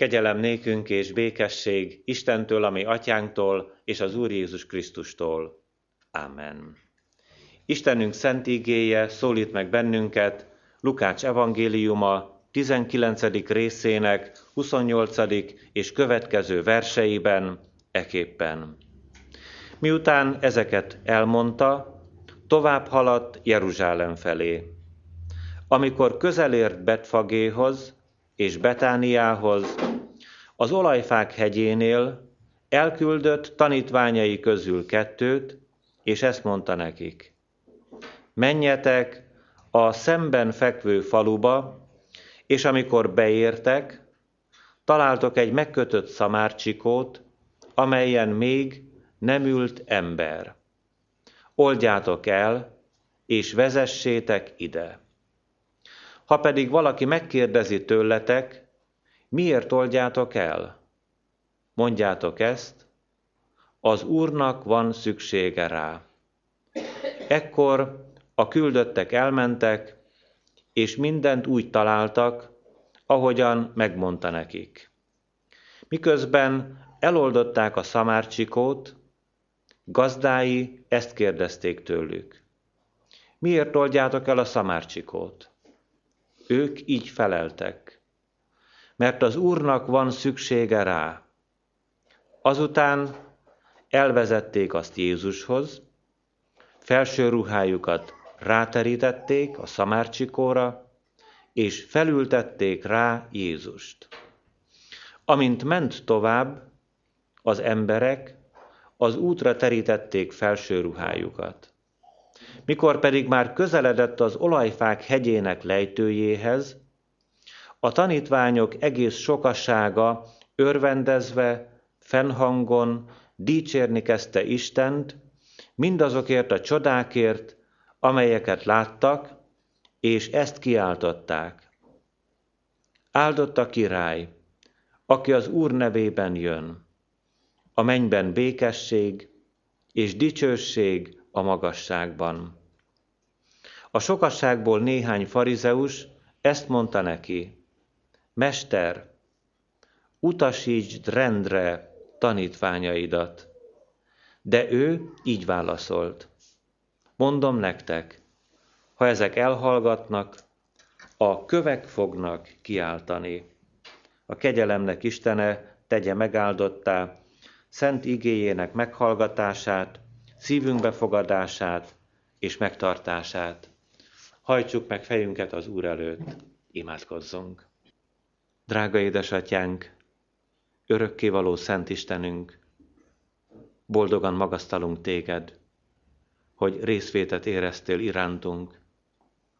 Kegyelem nékünk és békesség Istentől, ami atyánktól, és az Úr Jézus Krisztustól. Amen. Istenünk szent igéje szólít meg bennünket Lukács evangéliuma 19. részének 28. és következő verseiben, eképpen. Miután ezeket elmondta, tovább haladt Jeruzsálem felé. Amikor közelért Betfagéhoz és Betániához, az olajfák hegyénél elküldött tanítványai közül kettőt, és ezt mondta nekik. Menjetek a szemben fekvő faluba, és amikor beértek, találtok egy megkötött szamárcsikót, amelyen még nem ült ember. Oldjátok el, és vezessétek ide. Ha pedig valaki megkérdezi tőletek, miért oldjátok el? Mondjátok ezt, az Úrnak van szüksége rá. Ekkor a küldöttek elmentek, és mindent úgy találtak, ahogyan megmondta nekik. Miközben eloldották a szamárcsikót, gazdái ezt kérdezték tőlük. Miért oldjátok el a szamárcsikót? Ők így feleltek. Mert az Úrnak van szüksége rá. Azután elvezették azt Jézushoz, felső ruhájukat ráterítették a szamárcsikóra, és felültették rá Jézust. Amint ment tovább, az emberek az útra terítették felső ruhájukat. Mikor pedig már közeledett az olajfák hegyének lejtőjéhez, a tanítványok egész sokassága örvendezve, fennhangon dicsérni kezdte Istent, mindazokért a csodákért, amelyeket láttak, és ezt kiáltották. Áldott a király, aki az Úr nevében jön, a mennyben békesség és dicsőség a magasságban. A sokasságból néhány farizeus ezt mondta neki, Mester, utasítsd rendre tanítványaidat. De ő így válaszolt, mondom nektek, ha ezek elhallgatnak, a kövek fognak kiáltani. A kegyelemnek Istene tegye megáldottá, szent igéjének meghallgatását, szívünk befogadását és megtartását. Hajtsuk meg fejünket az Úr előtt, imádkozzunk. Drága édesatyánk, örökkévaló Szent Istenünk, boldogan magasztalunk téged, hogy részvétet éreztél irántunk,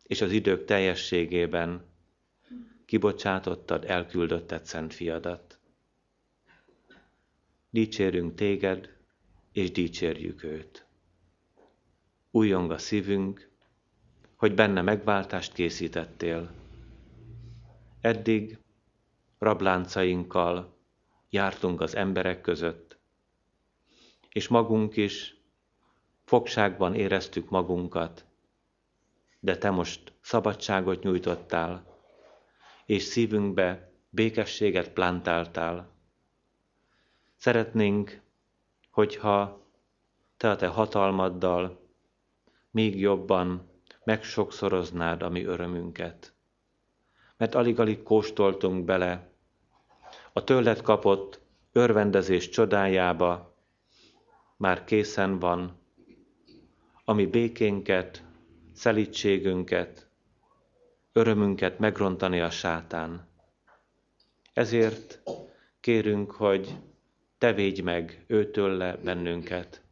és az idők teljességében kibocsátottad, elküldötted szent fiadat. Dicsérünk téged, és dicsérjük őt. Újjong a szívünk, hogy benne megváltást készítettél. Eddig rabláncainkkal jártunk az emberek között, és magunk is fogságban éreztük magunkat, de te most szabadságot nyújtottál, és szívünkbe békességet plántáltál. Szeretnénk, hogyha te a te hatalmaddal még jobban megsokszoroznád a mi örömünket. Mert alig-alig kóstoltunk bele a tőled kapott örvendezés csodájába, már készen van, ami békénket, szelítségünket, örömünket megrontani a sátán. Ezért kérünk, hogy te védj meg őtől bennünket.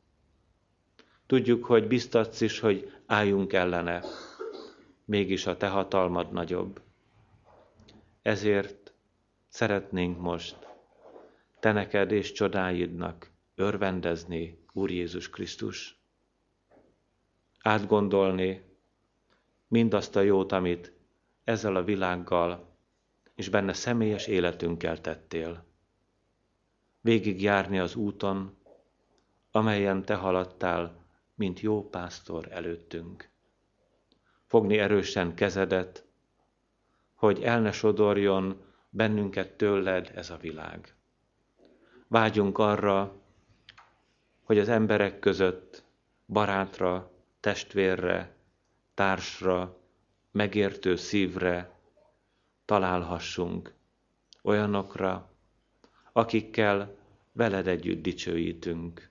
Tudjuk, hogy biztatsz is, hogy álljunk ellene, mégis a te hatalmad nagyobb. Ezért szeretnénk most te neked és csodáidnak örvendezni, Úr Jézus Krisztus. Átgondolni mindazt a jót, amit ezzel a világgal és benne személyes életünkkel tettél. Végig járni az úton, amelyen te haladtál, mint jó pásztor előttünk. Fogni erősen kezedet, hogy el ne sodorjon bennünket tőled ez a világ. Vágyunk arra, hogy az emberek között barátra, testvérre, társra, megértő szívre találhassunk, olyanokra, akikkel veled együtt dicsőítünk.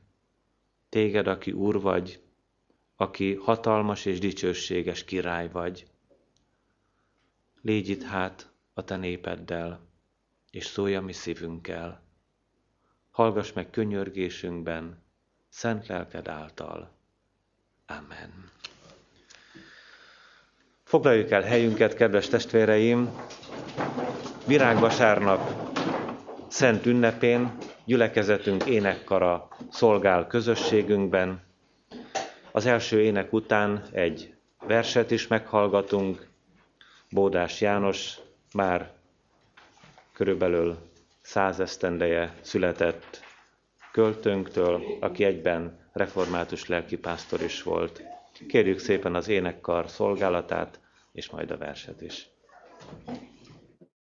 Téged, aki Úr vagy, aki hatalmas és dicsőséges király vagy. Légy itt hát a te népeddel, és szólj a mi szívünkkel. Hallgass meg könyörgésünkben, szent lelked által. Amen. Foglaljuk el helyünket, kedves testvéreim! Virágvasárnap szent ünnepén gyülekezetünk énekkara szolgál közösségünkben. Az első ének után egy verset is meghallgatunk. Bódás János már körülbelül száz esztendeje született költőnktől, aki egyben református lelkipásztor is volt. Kérjük szépen az énekkar szolgálatát, és majd a verset is.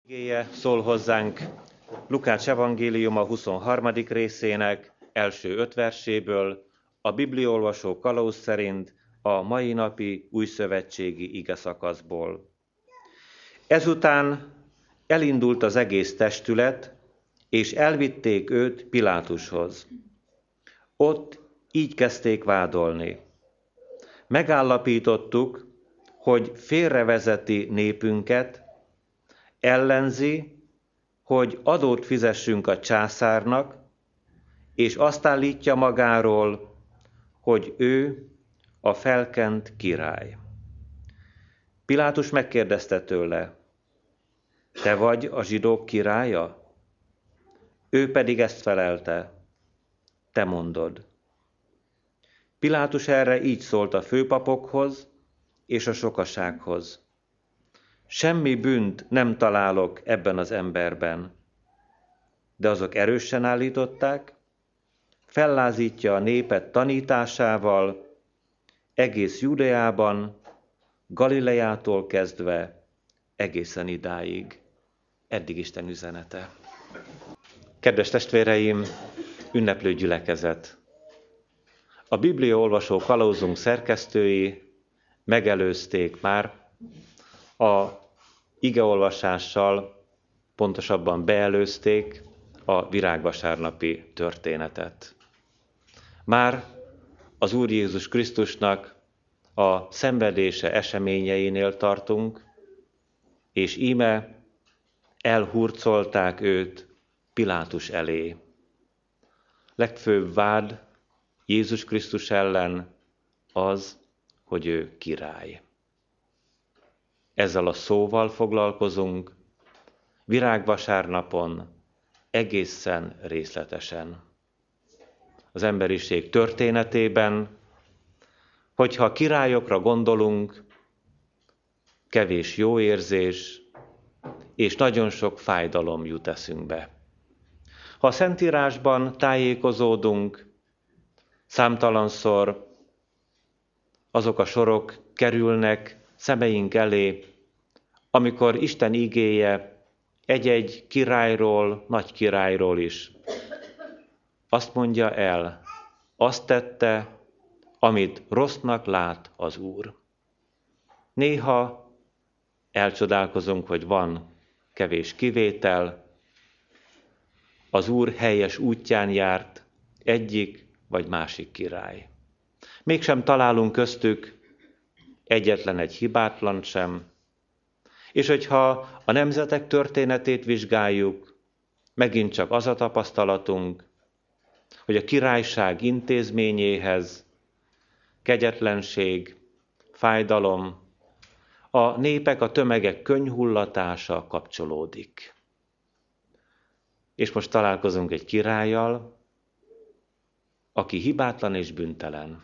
Igéje szól hozzánk Lukács evangéliuma 23. részének első öt verséből, a bibliolvasó kalauz szerint a mai napi újszövetségi ige szakaszból. Ezután elindult az egész testület, és elvitték őt Pilátushoz. Ott így kezdték vádolni. Megállapítottuk, hogy félrevezeti népünket, ellenzi, hogy adót fizessünk a császárnak, és azt állítja magáról, hogy ő a felkent király. Pilátus megkérdezte tőle, te vagy a zsidók királya? Ő pedig ezt felelte, te mondod. Pilátus erre így szólt a főpapokhoz és a sokasághoz. Semmi bűnt nem találok ebben az emberben. De azok erősen állították, fellázítja a népet tanításával, egész Judeában, Galileától kezdve egészen idáig. Eddig Isten üzenete. Kedves testvéreim, ünneplő gyülekezet! A Biblia olvasó kalauzunk szerkesztői megelőzték már a igeolvasással, pontosabban beelőzték a virágvasárnapi történetet. Már az Úr Jézus Krisztusnak a szenvedése eseményeinél tartunk, és íme elhurcolták őt Pilátus elé. Legfőbb vád Jézus Krisztus ellen az, hogy ő király. Ezzel a szóval foglalkozunk virágvasárnapon egészen részletesen. Az emberiség történetében, hogyha királyokra gondolunk, kevés jó érzés és nagyon sok fájdalom jut eszünkbe. Ha a Szentírásban tájékozódunk, számtalanszor azok a sorok kerülnek szemeink elé, amikor Isten igéje egy-egy királyról, nagy királyról is azt mondja el, azt tette, amit rossznak lát az Úr. Néha elcsodálkozunk, hogy van kevés kivétel, az Úr helyes útján járt egyik vagy másik király. Mégsem találunk köztük egyetlen egy hibátlan sem, és hogyha a nemzetek történetét vizsgáljuk, megint csak az a tapasztalatunk, hogy a királyság intézményéhez kegyetlenség, fájdalom, a népek, a tömegek könyhullatása kapcsolódik. És most találkozunk egy királlyal, aki hibátlan és büntelen.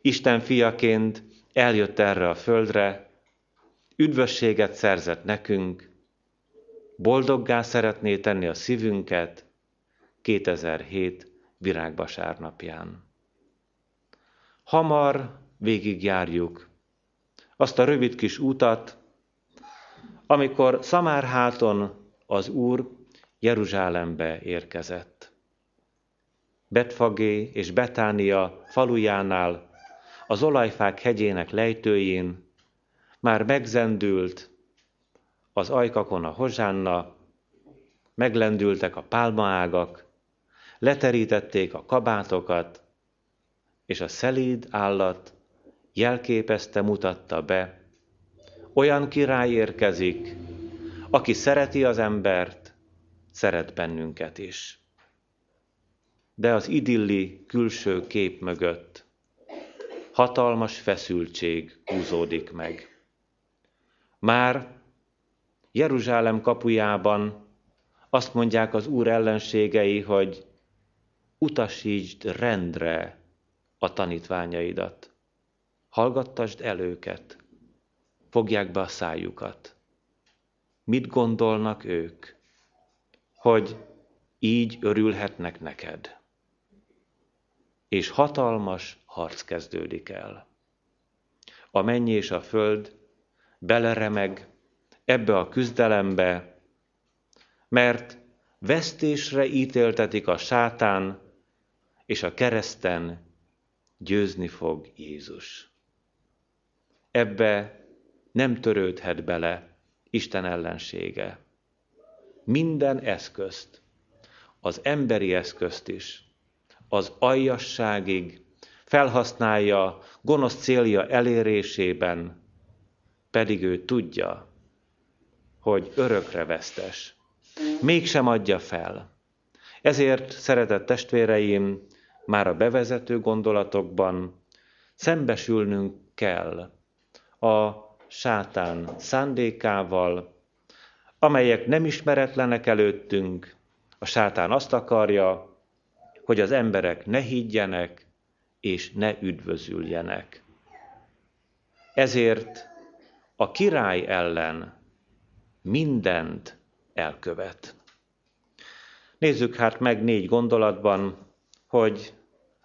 Isten fiaként eljött erre a földre, üdvösséget szerzett nekünk, boldoggá szeretné tenni a szívünket 2007 virágbasárnapján. Hamar végigjárjuk azt a rövid kis útat, amikor Szamárháton az Úr Jeruzsálembe érkezett. Betfagé és Betánia falujánál, az olajfák hegyének lejtőjén már megzendült az ajkakon a hozsánna, meglendültek a pálmaágak, leterítették a kabátokat, és a szelíd állat jelképezte, mutatta be, olyan király érkezik, aki szereti az embert, szeret bennünket is. De az idilli külső kép mögött hatalmas feszültség húzódik meg. Már Jeruzsálem kapujában azt mondják az Úr ellenségei, hogy utasítsd rendre a tanítványaidat. Hallgattasd el őket, fogják be a szájukat. Mit gondolnak ők, hogy így örülhetnek neked? És hatalmas harc kezdődik el. A mennyi és a föld beleremeg ebbe a küzdelembe, mert vesztésre ítéltetik a sátán, és a kereszten győzni fog Jézus. Ebbe nem törődhet bele Isten ellensége. Minden eszközt, az emberi eszközt is, az aljasságig felhasználja gonosz célja elérésében, pedig ő tudja, hogy örökre vesztes. Mégsem adja fel. Ezért, szeretett testvéreim, már a bevezető gondolatokban szembesülnünk kell a sátán szándékával, amelyek nem ismeretlenek előttünk. A sátán azt akarja, hogy az emberek ne higgyenek és ne üdvözüljenek. Ezért a király ellen mindent elkövet. Nézzük hát meg négy gondolatban, hogy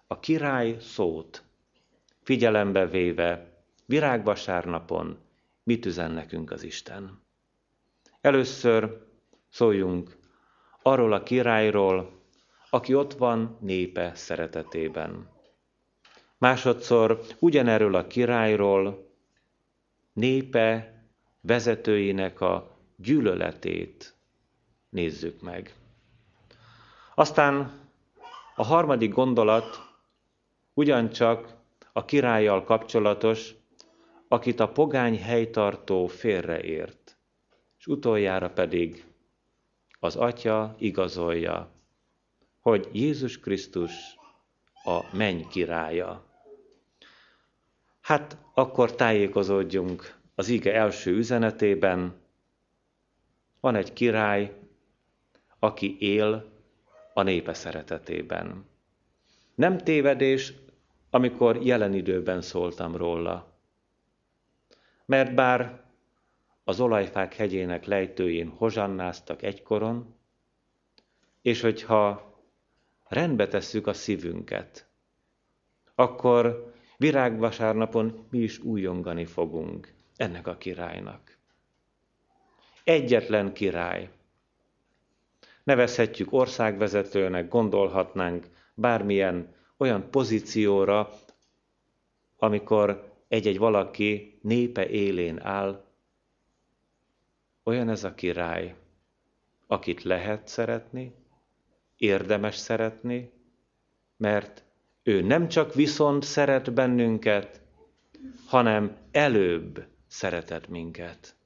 a király szót figyelembe véve virágvasárnapon mit üzen nekünk az Isten. Először szóljunk arról a királyról, aki ott van népe szeretetében. Másodszor ugyanerről a királyról, népe vezetőinek a gyűlöletét nézzük meg. Aztán a harmadik gondolat ugyancsak a királlyal kapcsolatos, akit a pogány helytartó félreért, és utoljára pedig az Atya igazolja, hogy Jézus Krisztus a menny királya. Hát akkor tájékozódjunk az ige első üzenetében. Van egy király, aki él a népe szeretetében. Nem tévedés, amikor jelen időben szóltam róla. Mert bár az olajfák hegyének lejtőjén hozsannáztak egykoron, és hogyha rendbe tesszük a szívünket, akkor virágvasárnapon mi is újongani fogunk ennek a királynak. Egyetlen király, nevezhetjük országvezetőnek, gondolhatnánk bármilyen olyan pozícióra, amikor egy-egy valaki népe élén áll, olyan ez a király, akit lehet szeretni, érdemes szeretni, mert ő nem csak viszont szeret bennünket, hanem előbb szeretett minket.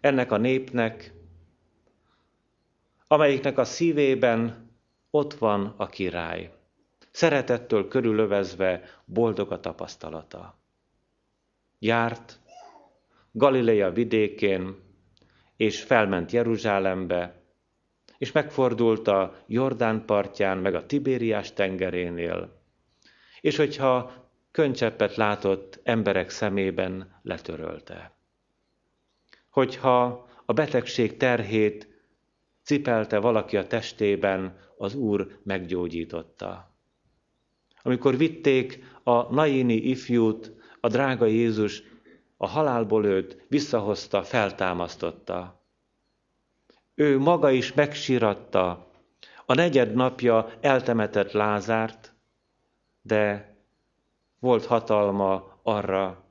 Ennek a népnek amelyiknek a szívében ott van a király, szeretettől körülövezve boldog a tapasztalata. Járt Galilea vidékén, és felment Jeruzsálembe, és megfordult a Jordán partján, meg a Tibériás tengerénél, és hogyha könycseppet látott emberek szemében, letörölte. Hogyha a betegség terhét cipelte valaki a testében, az Úr meggyógyította. Amikor vitték a naini ifjút, a drága Jézus a halálból őt visszahozta, feltámasztotta. Ő maga is megsíratta a negyed napja eltemetett Lázárt, de volt hatalma arra,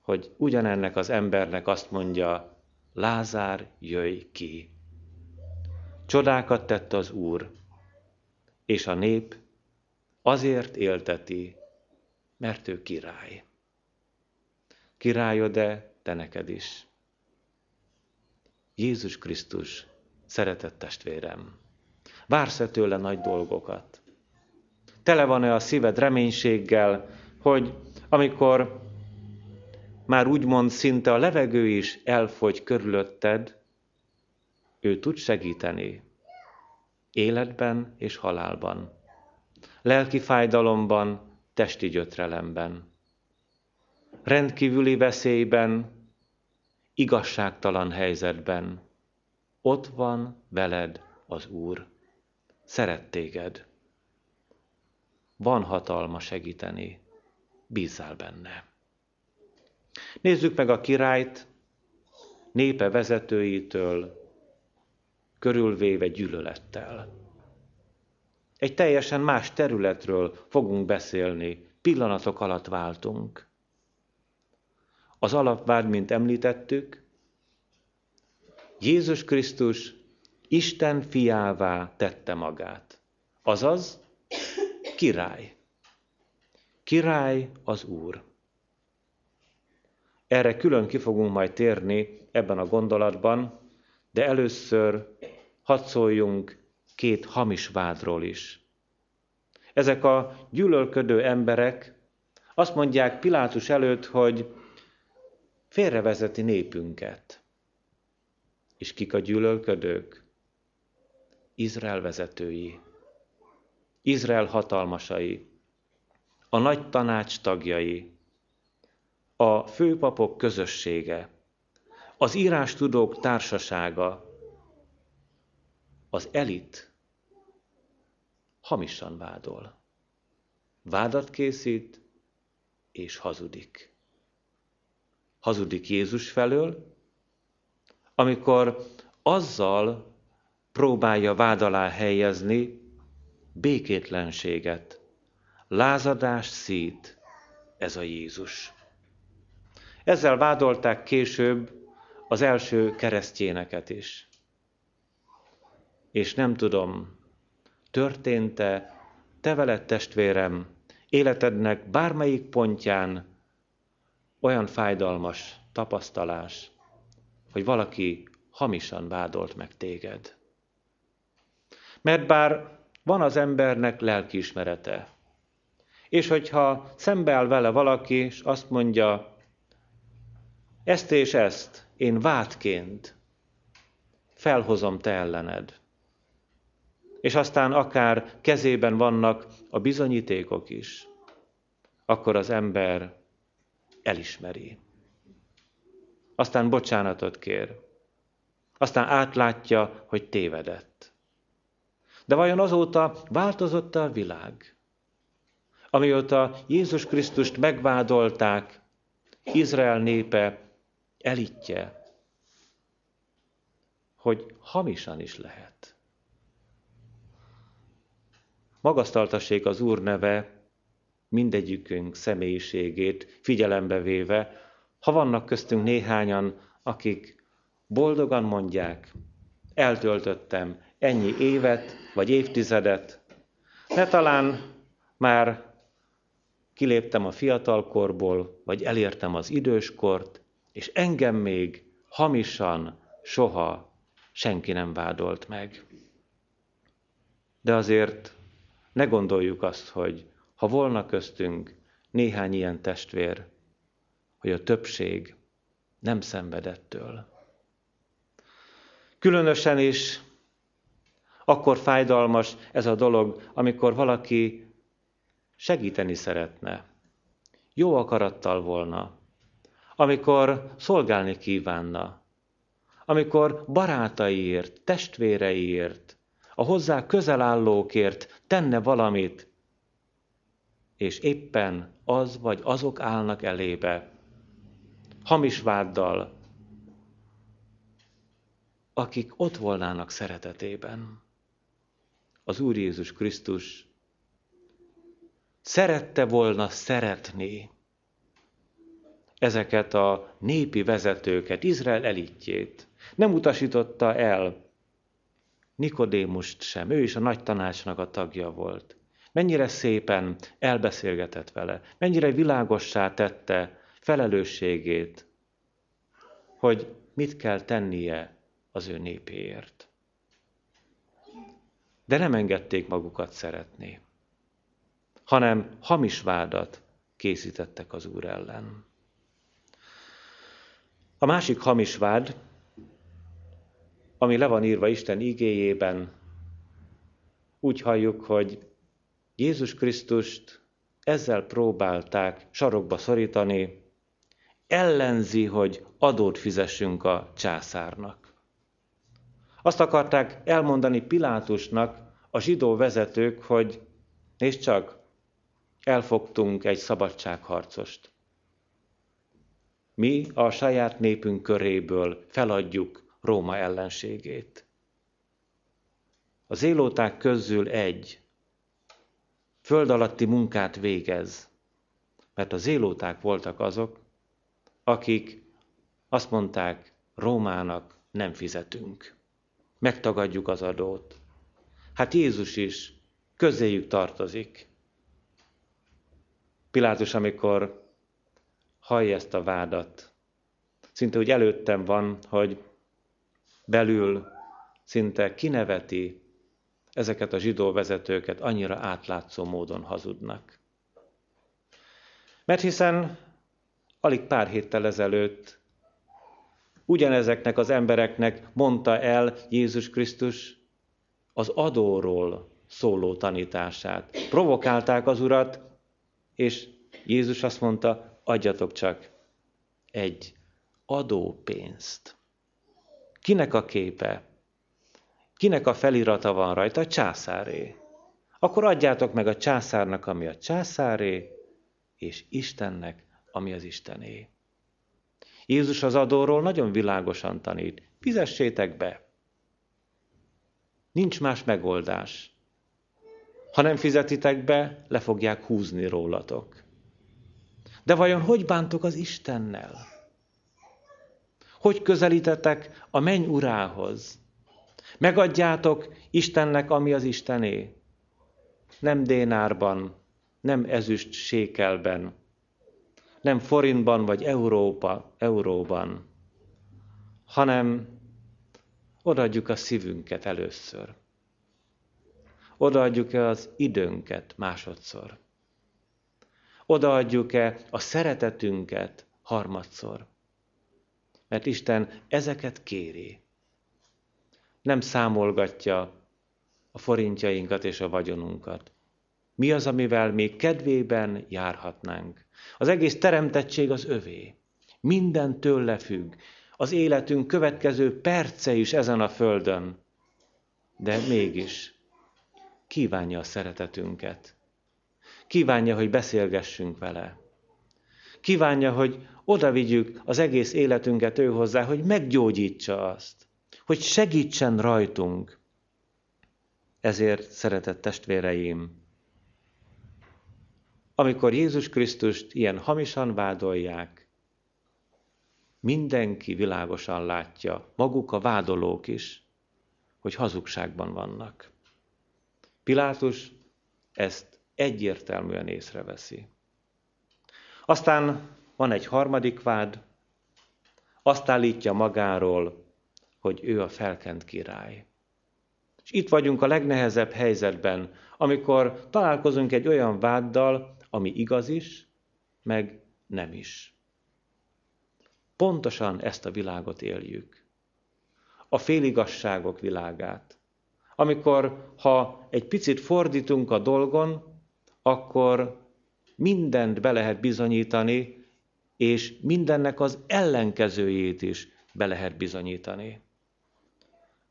hogy ugyanennek az embernek azt mondja, Lázár, jöjj ki. Csodákat tett az Úr, és a nép azért élteti, mert ő király. Királyod-e te neked is? Jézus Krisztus, szeretett testvérem, vársz-e tőle nagy dolgokat? Tele van-e a szíved reménységgel, hogy amikor már úgymond szinte a levegő is elfogy körülötted, ő tud segíteni életben és halálban, lelki fájdalomban, testi gyötrelemben, rendkívüli veszélyben, igazságtalan helyzetben. Ott van veled az Úr. Szeret téged. Van hatalma segíteni. Bízzál benne. Nézzük meg a királyt, népe vezetőitől, körülvéve gyűlölettel. Egy teljesen más területről fogunk beszélni, pillanatok alatt váltunk. Az alapvád, mint említettük, Jézus Krisztus Isten fiává tette magát. Azaz, király. Király az Úr. Erre külön ki fogunk majd térni ebben a gondolatban, de először hadd szóljunk két hamis vádról is. Ezek a gyűlölködő emberek azt mondják Pilátus előtt, hogy félrevezeti népünket. És kik a gyűlölködők? Izrael vezetői, Izrael hatalmasai, a nagy tanács tagjai, a főpapok közössége, az írástudók társasága, az elit hamisan vádol. Vádat készít és hazudik. Hazudik Jézus felől, amikor azzal próbálja vád alá helyezni békétlenséget, lázadás szít ez a Jézus. Ezzel vádolták később az első keresztjéneket is. És nem tudom, történt-e te veled testvérem életednek bármelyik pontján olyan fájdalmas tapasztalás, hogy valaki hamisan vádolt meg téged. Mert bár van az embernek lelkiismerete, és hogyha szembeáll vele valaki, és azt mondja, ezt és ezt én vádként felhozom te ellened, és aztán akár kezében vannak a bizonyítékok is, akkor az ember elismeri. Aztán bocsánatot kér. Aztán átlátja, hogy tévedett. De vajon azóta változott a világ? Amióta Jézus Krisztust megvádolták, Izrael népe elitje, hogy hamisan is lehet. Magasztaltassék az Úr neve mindegyikünk személyiségét figyelembe véve, ha vannak köztünk néhányan, akik boldogan mondják, eltöltöttem ennyi évet vagy évtizedet, ne talán már kiléptem a fiatalkorból, vagy elértem az időskort, és engem még hamisan soha senki nem vádolt meg. De azért ne gondoljuk azt, hogy ha volna köztünk néhány ilyen testvér, hogy a többség nem szenvedettől. Különösen is akkor fájdalmas ez a dolog, amikor valaki segíteni szeretne, jó akarattal volna, amikor szolgálni kívánna, amikor barátaiért, testvéreiért, a hozzá közel állókért tenne valamit, és éppen az vagy azok állnak elébe, hamis váddal, akik ott volnának szeretetében. Az Úr Jézus Krisztus szerette volna szeretni ezeket a népi vezetőket, Izrael elitjét. Nem utasította el Nikodémust sem, ő is a nagy tanácsnak a tagja volt. Mennyire szépen elbeszélgetett vele, mennyire világossá tette felelősségét, hogy mit kell tennie az ő népéért. De nem engedték magukat szeretni, hanem hamis vádat készítettek az Úr ellen. A másik hamis vád, ami le van írva Isten igéjében, úgy halljuk, hogy Jézus Krisztust ezzel próbálták sarokba szorítani, ellenzi, hogy adót fizessünk a császárnak. Azt akarták elmondani Pilátusnak a zsidó vezetők, hogy nézd csak, elfogtunk egy szabadságharcost. Mi a saját népünk köréből feladjuk Róma ellenségét. Az élóták közül egy föld alatti munkát végez, mert az élóták voltak azok, akik azt mondták, Rómának nem fizetünk. Megtagadjuk az adót. Hát Jézus is közéjük tartozik. Pilátus, amikor hallja ezt a vádat, szinte úgy előttem van, hogy belül szinte kineveti ezeket a zsidó vezetőket, annyira átlátszó módon hazudnak. Mert hiszen alig pár héttel ezelőtt ugyanezeknek az embereknek mondta el Jézus Krisztus az adóról szóló tanítását. Provokálták az urat, és Jézus azt mondta, adjatok csak egy adópénzt. Kinek a képe? Kinek a felirata van rajta? A császáré. Akkor adjátok meg a császárnak, ami a császáré, és Istennek, ami az Istené. Jézus az adóról nagyon világosan tanít. Fizessétek be. Nincs más megoldás. Ha nem fizetitek be, le fogják húzni rólatok. De vajon hogy bántok az Istennel? Hogy közelítetek a menny urához? Megadjátok Istennek, ami az Istené. Nem dénárban, nem ezüst sékelben, nem forintban vagy Európa, euróban, hanem odaadjuk a szívünket először. Odaadjuk-e az időnket másodszor? Odaadjuk-e a szeretetünket harmadszor? Mert Isten ezeket kéri. Nem számolgatja a forintjainkat és a vagyonunkat. Mi az, amivel még kedvében járhatnánk? Az egész teremtettség az övé. Minden tőle függ. Az életünk következő perce is ezen a földön. De mégis kívánja a szeretetünket. Kívánja, hogy beszélgessünk vele. Kívánja, hogy oda vigyük az egész életünket ő hozzá, hogy meggyógyítsa azt, hogy segítsen rajtunk. Ezért, szeretett testvéreim, amikor Jézus Krisztust ilyen hamisan vádolják, mindenki világosan látja, maguk a vádolók is, hogy hazugságban vannak. Pilátus ezt egyértelműen észreveszi. Aztán van egy harmadik vád, azt állítja magáról, hogy ő a felkent király. És itt vagyunk a legnehezebb helyzetben, amikor találkozunk egy olyan váddal, ami igaz is, meg nem is. Pontosan ezt a világot éljük. A féligasságok világát. Amikor, ha egy picit fordítunk a dolgon, akkor mindent be lehet bizonyítani, és mindennek az ellenkezőjét is be lehet bizonyítani.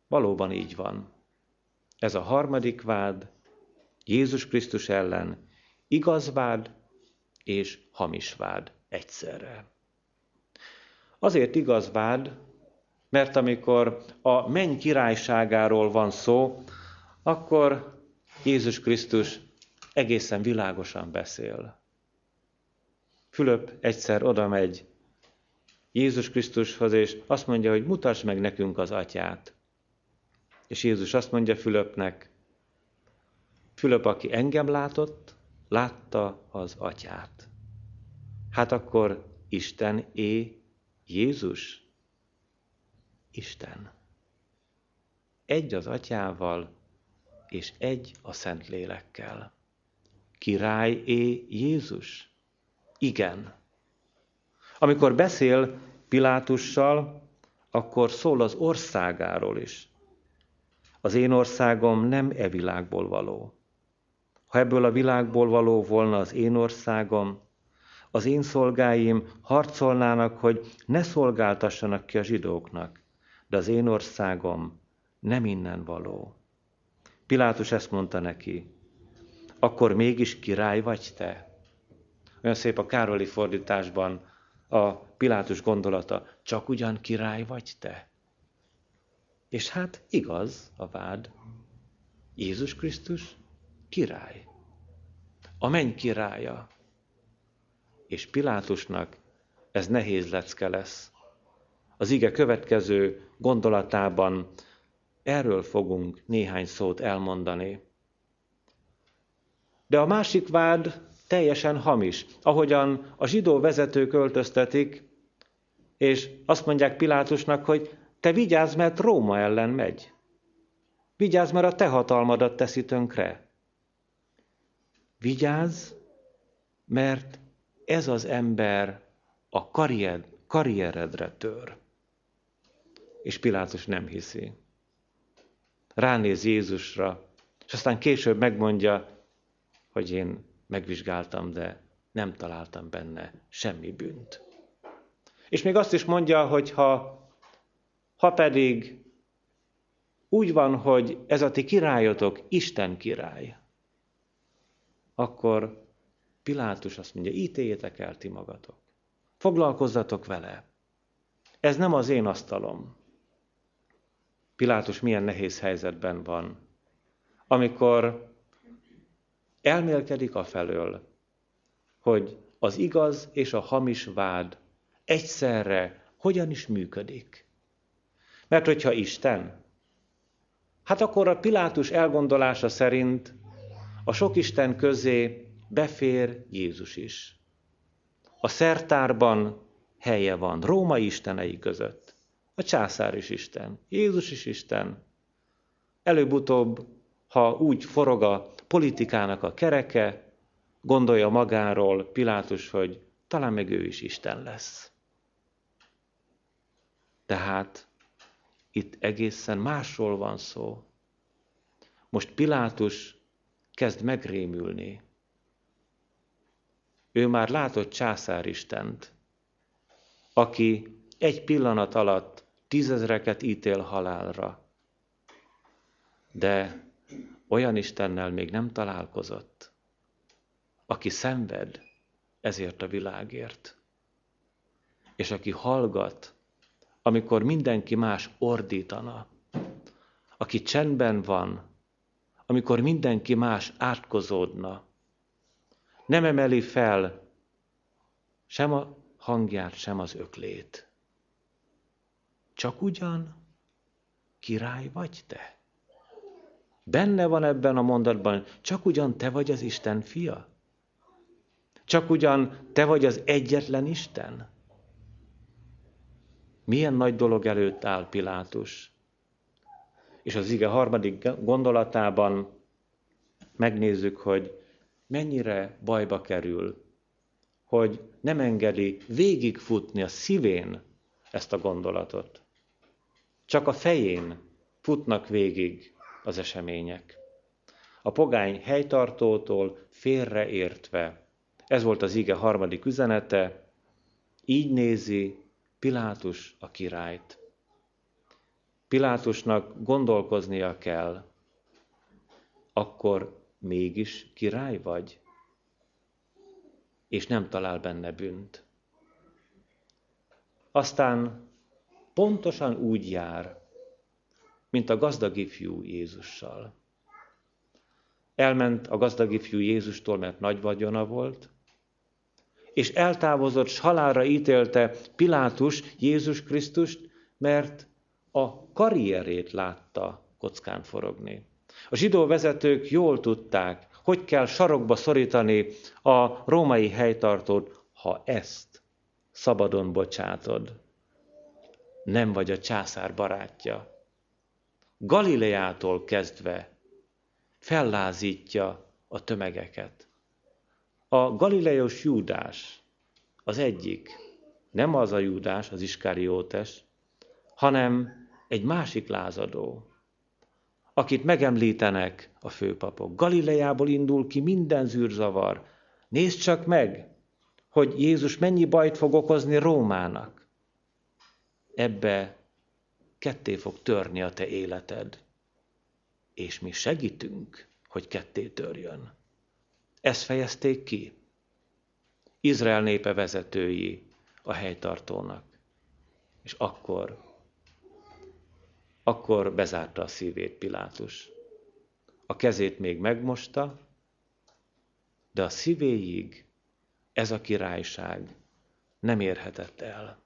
Valóban így van. Ez a harmadik vád Jézus Krisztus ellen igaz vád és hamis vád egyszerre. Azért igaz vád, Mert amikor a menny királyságáról van szó, akkor Jézus Krisztus egészen világosan beszél. Fülöp egyszer oda megy Jézus Krisztushoz, és azt mondja, hogy mutasd meg nekünk az atyát. És Jézus azt mondja Fülöpnek, Fülöp, aki engem látott, látta az atyát. Hát akkor Isten é Jézus? Isten. Egy az atyával, és egy a Szentlélekkel. É Jézus? Igen. Amikor beszél Pilátussal, akkor szól az országáról is. Az én országom nem e világból való. Ha ebből a világból való volna az én országom, az én szolgáim harcolnának, hogy ne szolgáltassanak ki a zsidóknak, de az én országom nem innen való. Pilátus ezt mondta neki, akkor mégis király vagy te? Olyan szép a Károli fordításban a Pilátus gondolata, csak ugyan király vagy te? És hát igaz a vád. Jézus Krisztus király. A menny királya. És Pilátusnak ez nehéz lecke lesz. Az ige következő gondolatában erről fogunk néhány szót elmondani. De a másik vád teljesen hamis. Ahogyan a zsidó vezetők öltöztetik, és azt mondják Pilátusnak, hogy te vigyázz, mert Róma ellen megy. Vigyázz, mert a te hatalmadat teszi tönkre. Vigyázz, mert ez az ember a karrier, karrieredre tör. És Pilátus nem hiszi. Ránéz Jézusra, és aztán később megmondja, hogy én megvizsgáltam, de nem találtam benne semmi bűnt. És még azt is mondja, hogy ha, ha pedig úgy van, hogy ez a ti királyotok Isten király, akkor Pilátus azt mondja, ítéljetek el ti magatok. Foglalkozzatok vele. Ez nem az én asztalom. Pilátus milyen nehéz helyzetben van, amikor elmélkedik a felől, hogy az igaz és a hamis vád egyszerre hogyan is működik. Mert hogyha Isten, hát akkor a Pilátus elgondolása szerint a sok Isten közé befér Jézus is. A szertárban helye van, Róma istenei között. A császár is Isten, Jézus is Isten. Előbb-utóbb, ha úgy forog a politikának a kereke, gondolja magáról Pilátus, hogy talán meg ő is Isten lesz. Tehát itt egészen másról van szó. Most Pilátus kezd megrémülni. Ő már látott császáristent, aki egy pillanat alatt tízezreket ítél halálra. De olyan Istennel még nem találkozott, aki szenved ezért a világért, és aki hallgat, amikor mindenki más ordítana, aki csendben van, amikor mindenki más átkozódna, nem emeli fel sem a hangját, sem az öklét. Csak ugyan király vagy te? Benne van ebben a mondatban, csak ugyan te vagy az Isten fia? Csak ugyan te vagy az egyetlen Isten? Milyen nagy dolog előtt áll Pilátus? És az ige harmadik gondolatában megnézzük, hogy mennyire bajba kerül, hogy nem engedi végigfutni a szívén ezt a gondolatot. Csak a fején futnak végig az események. A pogány helytartótól félreértve, ez volt az ige harmadik üzenete, így nézi Pilátus a királyt. Pilátusnak gondolkoznia kell, akkor mégis király vagy? És nem talál benne bűnt. Aztán pontosan úgy jár, mint a gazdag ifjú Jézussal. Elment a gazdag ifjú Jézustól, mert nagy vagyona volt, és eltávozott, s halálra ítélte Pilátus Jézus Krisztust, mert a karrierét látta kockán forogni. A zsidó vezetők jól tudták, hogy kell sarokba szorítani a római helytartót, ha ezt szabadon bocsátod. Nem vagy a császár barátja. Galileától kezdve fellázítja a tömegeket. A galileos Júdás az egyik, nem az a Júdás, az Iskáriótes, hanem egy másik lázadó, akit megemlítenek a főpapok. Galileából indul ki minden zűrzavar. Nézd csak meg, hogy Jézus mennyi bajt fog okozni Rómának. Ebbe ketté fog törni a te életed. És mi segítünk, hogy ketté törjön. Ezt fejezték ki. Izrael népe vezetői a helytartónak. És akkor, akkor bezárta a szívét Pilátus. A kezét még megmosta, de a szívéig ez a királyság nem érhetett el.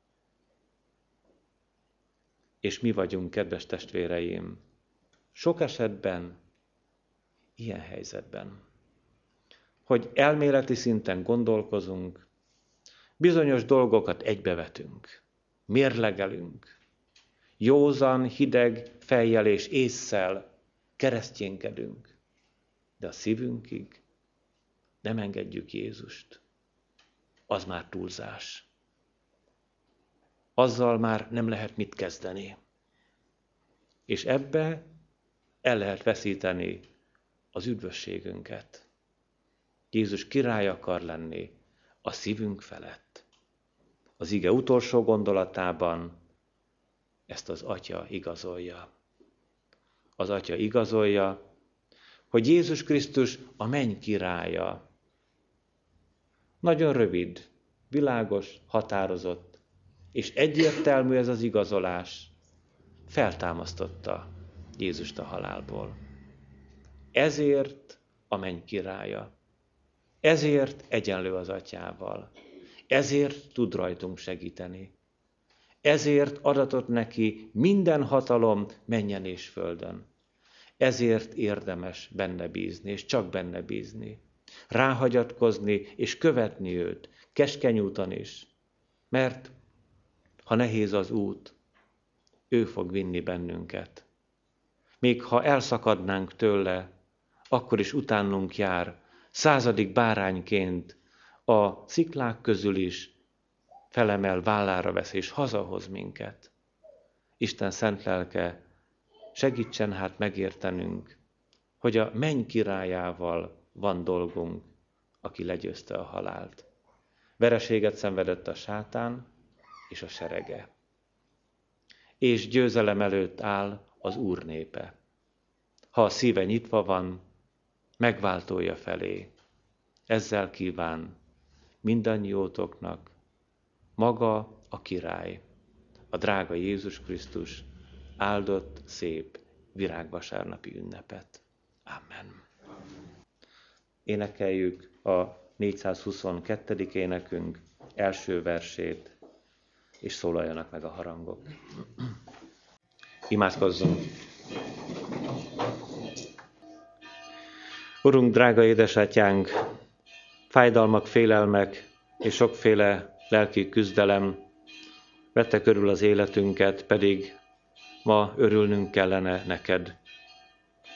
És mi vagyunk, kedves testvéreim, sok esetben ilyen helyzetben hogy elméleti szinten gondolkozunk, bizonyos dolgokat egybevetünk, mérlegelünk, józan, hideg fejjel és észszel keresztjénkedünk, de a szívünkig nem engedjük Jézust. Az már túlzás. Azzal már nem lehet mit kezdeni. És ebbe el lehet veszíteni az üdvösségünket. Jézus király akar lenni a szívünk felett. Az ige utolsó gondolatában ezt az Atya igazolja. Az Atya igazolja, hogy Jézus Krisztus a menny királya. Nagyon rövid, világos, határozott, és egyértelmű ez az igazolás. Feltámasztotta Jézust a halálból. Ezért a menny királya. Ezért egyenlő az atyával. Ezért tud rajtunk segíteni. Ezért adatot neki minden hatalom menjen és földön. Ezért érdemes benne bízni, és csak benne bízni. Ráhagyatkozni és követni őt, keskeny úton is. Mert ha nehéz az út, ő fog vinni bennünket. Még ha elszakadnánk tőle, akkor is utánunk jár, századik bárányként a sziklák közül is felemel, vállára vesz és hazahoz minket. Isten szent lelke, segítsen hát megértenünk, hogy a menny királyával van dolgunk, aki legyőzte a halált. Vereséget szenvedett a sátán és a serege. És győzelem előtt áll az Úr népe. Ha a szíve nyitva van, megváltója felé. Ezzel kíván mindannyiótoknak maga a király, a drága Jézus Krisztus áldott, szép virágvasárnapi ünnepet. Amen. Énekeljük a 422. énekünk első versét, és szólaljanak meg a harangok. Imádkozzunk! Urunk, drága édesatyánk, fájdalmak, félelmek és sokféle lelki küzdelem vette körül az életünket, pedig ma örülnünk kellene neked.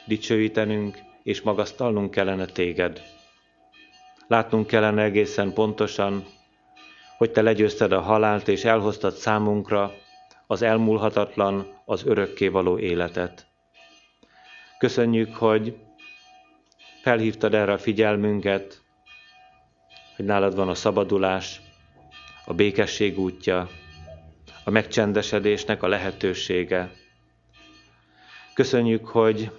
Dicsőítenünk és magasztalnunk kellene téged. Látnunk kellene egészen pontosan, hogy te legyőzted a halált és elhoztad számunkra az elmúlhatatlan, az örökkévaló életet. Köszönjük, hogy felhívtad erre a figyelmünket, hogy nálad van a szabadulás, a békesség útja, a megcsendesedésnek a lehetősége. Köszönjük, hogy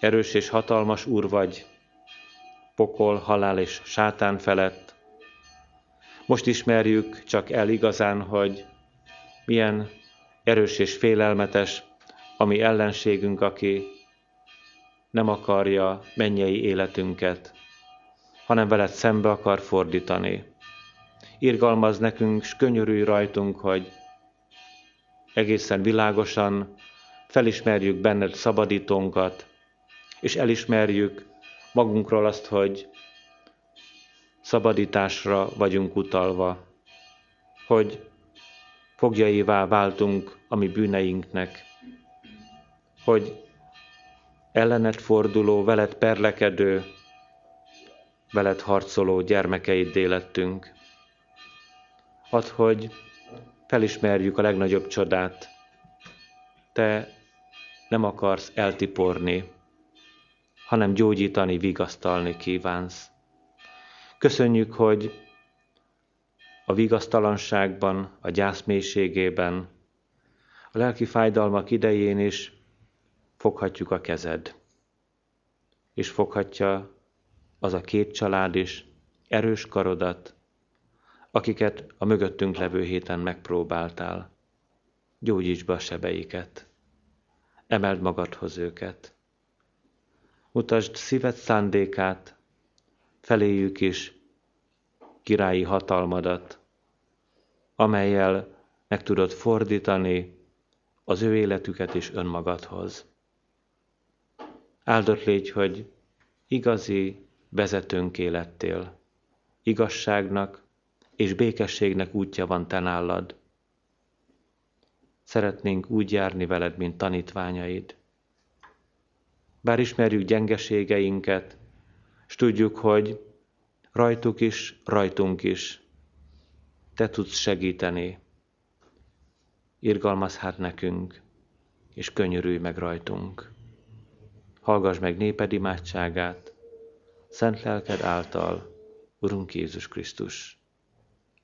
erős és hatalmas Úr vagy, pokol, halál és sátán felett. Most ismerjük csak el igazán, hogy milyen erős és félelmetes, ami ellenségünk, aki nem akarja mennyei életünket, hanem veled szembe akar fordítani. Irgalmaz nekünk, s könyörülj rajtunk, hogy egészen világosan felismerjük benned szabadítónkat, és elismerjük magunkról azt, hogy szabadításra vagyunk utalva, hogy fogjaivá váltunk a mi bűneinknek, hogy ellened forduló, veled perlekedő, veled harcoló gyermekeid délettünk. Add, hogy felismerjük a legnagyobb csodát. Te nem akarsz eltiporni, hanem gyógyítani, vigasztalni kívánsz. Köszönjük, hogy a vigasztalanságban, a gyász mélységében, a lelki fájdalmak idején is foghatjuk a kezed, és foghatja az a két család is erős karodat, akiket a mögöttünk levő héten megpróbáltál. Gyógyíts be a sebeiket, emeld magadhoz őket. Mutasd szíved szándékát, feléjük is királyi hatalmadat, amelyel meg tudod fordítani az ő életüket is önmagadhoz. Áldott légy, hogy igazi vezetőnk élettél, igazságnak és békességnek útja van te nálad. Szeretnénk úgy járni veled, mint tanítványaid. Bár ismerjük gyengeségeinket, és tudjuk, hogy rajtuk is, rajtunk is te tudsz segíteni. Irgalmaz hát nekünk, és könyörülj meg rajtunk. Hallgass meg néped imádságát, szent lelked által, Urunk Jézus Krisztus.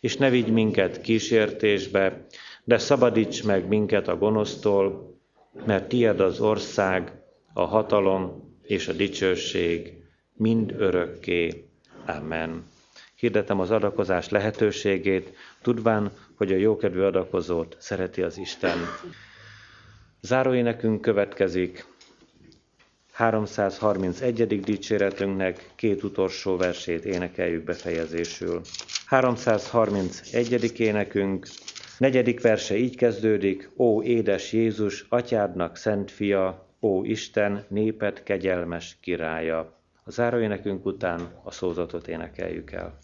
És ne vigy minket kísértésbe, de szabadíts meg minket a gonosztól, mert tied az ország, a hatalom és a dicsőség mind örökké. Amen. Hirdetem az adakozás lehetőségét, tudván, hogy a jókedvű adakozót szereti az Isten. Záróénekünk következik 331. dicséretünknek két utolsó versét énekeljük befejezésül. 331. énekünk, negyedik verse így kezdődik, Ó édes Jézus, atyádnak szent fia, ó Isten, népet kegyelmes királya. A záróénekünk után a szózatot énekeljük el.